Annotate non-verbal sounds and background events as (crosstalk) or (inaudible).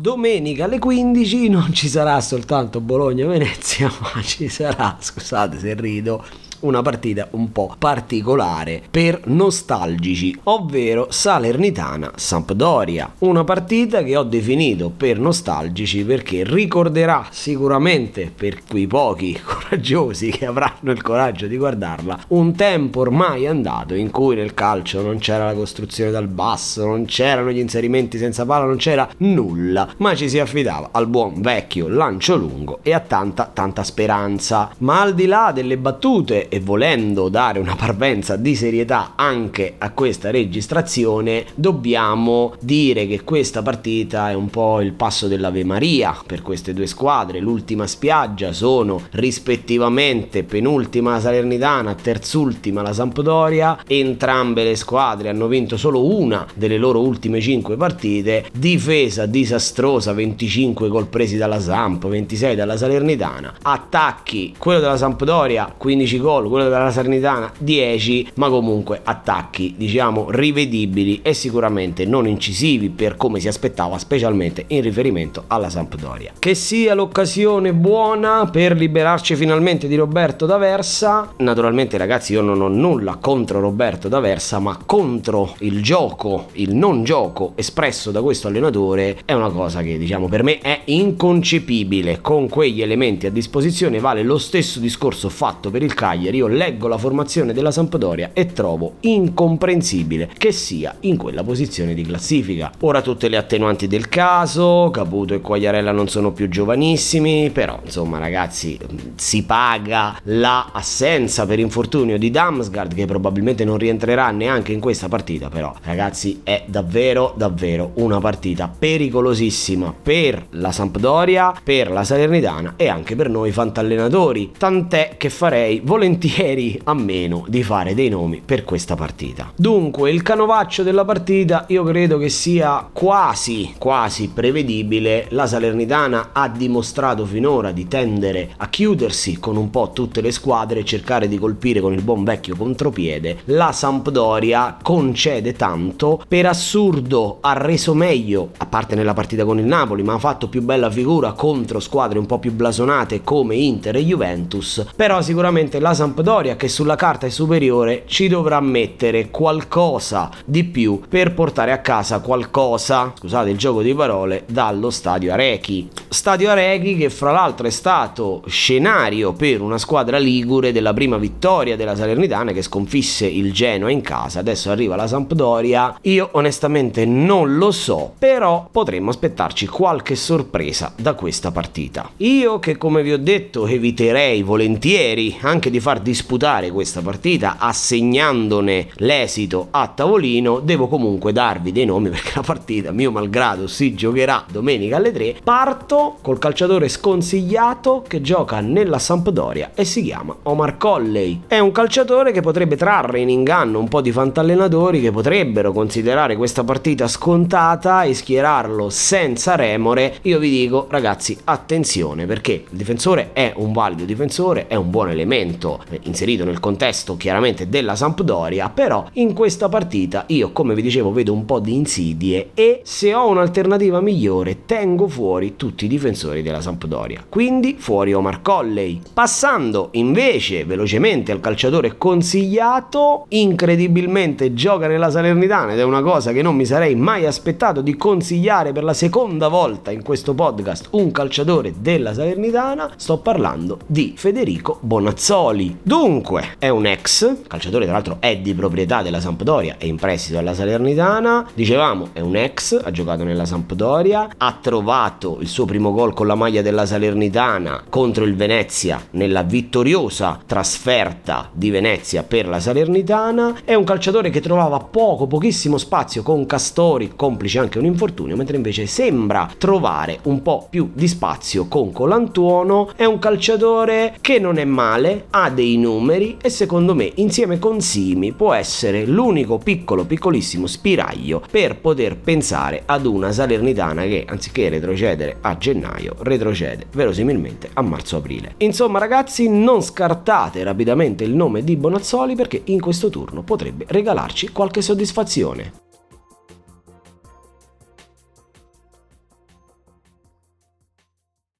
Domenica alle 15 non ci sarà soltanto Bologna-Venezia, (laughs) ma ci sarà, scusate se rido, una partita un po' particolare per nostalgici, ovvero Salernitana-Sampdoria. Una partita che ho definito per nostalgici perché ricorderà sicuramente per quei pochi (laughs) coraggiosi che avranno il coraggio di guardarla un tempo ormai andato in cui nel calcio non c'era la costruzione dal basso, non c'erano gli inserimenti senza palla, non c'era nulla, ma ci si affidava al buon vecchio lancio lungo e a tanta tanta speranza. Ma al di là delle battute e volendo dare una parvenza di serietà anche a questa registrazione, dobbiamo dire che questa partita è un po' il passo dell'Ave Maria per queste due squadre. L'ultima spiaggia sono rispettivamente penultima la Salernitana, terzultima la Sampdoria. Entrambe le squadre hanno vinto solo una delle loro ultime 5 partite. Difesa disastrosa, 25 gol presi dalla Samp, 26 dalla Salernitana. Attacchi, quello della Sampdoria, 15 gol, quello della Salernitana 10, ma comunque attacchi diciamo rivedibili e sicuramente non incisivi per come si aspettava, specialmente in riferimento alla Sampdoria. Che sia l'occasione buona per liberarci finalmente di Roberto D'Aversa. Naturalmente ragazzi io non ho nulla contro Roberto D'Aversa, ma contro il gioco, il non gioco espresso da questo allenatore è una cosa che diciamo per me è inconcepibile. Con quegli elementi a disposizione vale lo stesso discorso fatto per il Cagliari. Io leggo la formazione della Sampdoria e trovo incomprensibile che sia in quella posizione di classifica. Ora tutte le attenuanti del caso, Caputo e Quagliarella non sono più giovanissimi, però insomma ragazzi si paga la assenza per infortunio di Damsgaard che probabilmente non rientrerà neanche in questa partita, però ragazzi è davvero davvero una partita pericolosissima per la Sampdoria, per la Salernitana e anche per noi fantallenatori, tant'è che farei volentieri ieri a meno di fare dei nomi per questa partita. Dunque, il canovaccio della partita io credo che sia quasi, quasi prevedibile. La Salernitana ha dimostrato finora di tendere a chiudersi con un po' tutte le squadre e cercare di colpire con il buon vecchio contropiede. La Sampdoria concede tanto, per assurdo ha reso meglio, a parte nella partita con il Napoli, ma ha fatto più bella figura contro squadre un po' più blasonate come Inter e Juventus, però sicuramente la Sampdoria che sulla carta è superiore ci dovrà mettere qualcosa di più per portare a casa qualcosa, scusate il gioco di parole, dallo stadio Arechi. Stadio Arechi che fra l'altro è stato scenario per una squadra ligure della prima vittoria della Salernitana che sconfisse il Genoa in casa, adesso arriva la Sampdoria. Io onestamente non lo so, però potremmo aspettarci qualche sorpresa da questa partita. Io che come vi ho detto eviterei volentieri anche di far disputare questa partita assegnandone l'esito a tavolino devo comunque darvi dei nomi (laughs) perché la partita mio malgrado si giocherà domenica alle 3 parto col calciatore sconsigliato che gioca nella Sampdoria e si chiama Omar Colley. È un calciatore che potrebbe trarre in inganno un po' di fantallenatori che potrebbero considerare questa partita scontata e schierarlo senza remore. Io vi dico ragazzi attenzione perché il difensore è un valido difensore è un buon elemento in inserito nel contesto chiaramente della Sampdoria, però in questa partita io come vi dicevo vedo un po' di insidie e se ho un'alternativa migliore tengo fuori tutti i difensori della Sampdoria, quindi fuori Omar Colley. Passando invece velocemente al calciatore consigliato, incredibilmente gioca nella Salernitana ed è una cosa che non mi sarei mai aspettato di consigliare per la seconda volta in questo podcast un calciatore della Salernitana, sto parlando di Federico Bonazzoli. Dunque è un ex, calciatore tra l'altro è di proprietà della Sampdoria e in prestito alla Salernitana. Dicevamo è un ex, ha giocato nella Sampdoria, ha trovato il suo primo gol con la maglia della Salernitana contro il Venezia nella vittoriosa trasferta di Venezia per la Salernitana. È un calciatore che trovava poco, pochissimo spazio con Castori, complice anche un infortunio, mentre invece sembra trovare un po' più di spazio con Colantuono. È un calciatore che non è male, ha dei numeri numeri e secondo me insieme con Simi può essere l'unico piccolo piccolissimo spiraglio per poter pensare ad una Salernitana che anziché retrocedere a gennaio retrocede verosimilmente a marzo-aprile. Insomma ragazzi non scartate rapidamente il nome di Bonazzoli perché in questo turno potrebbe regalarci qualche soddisfazione.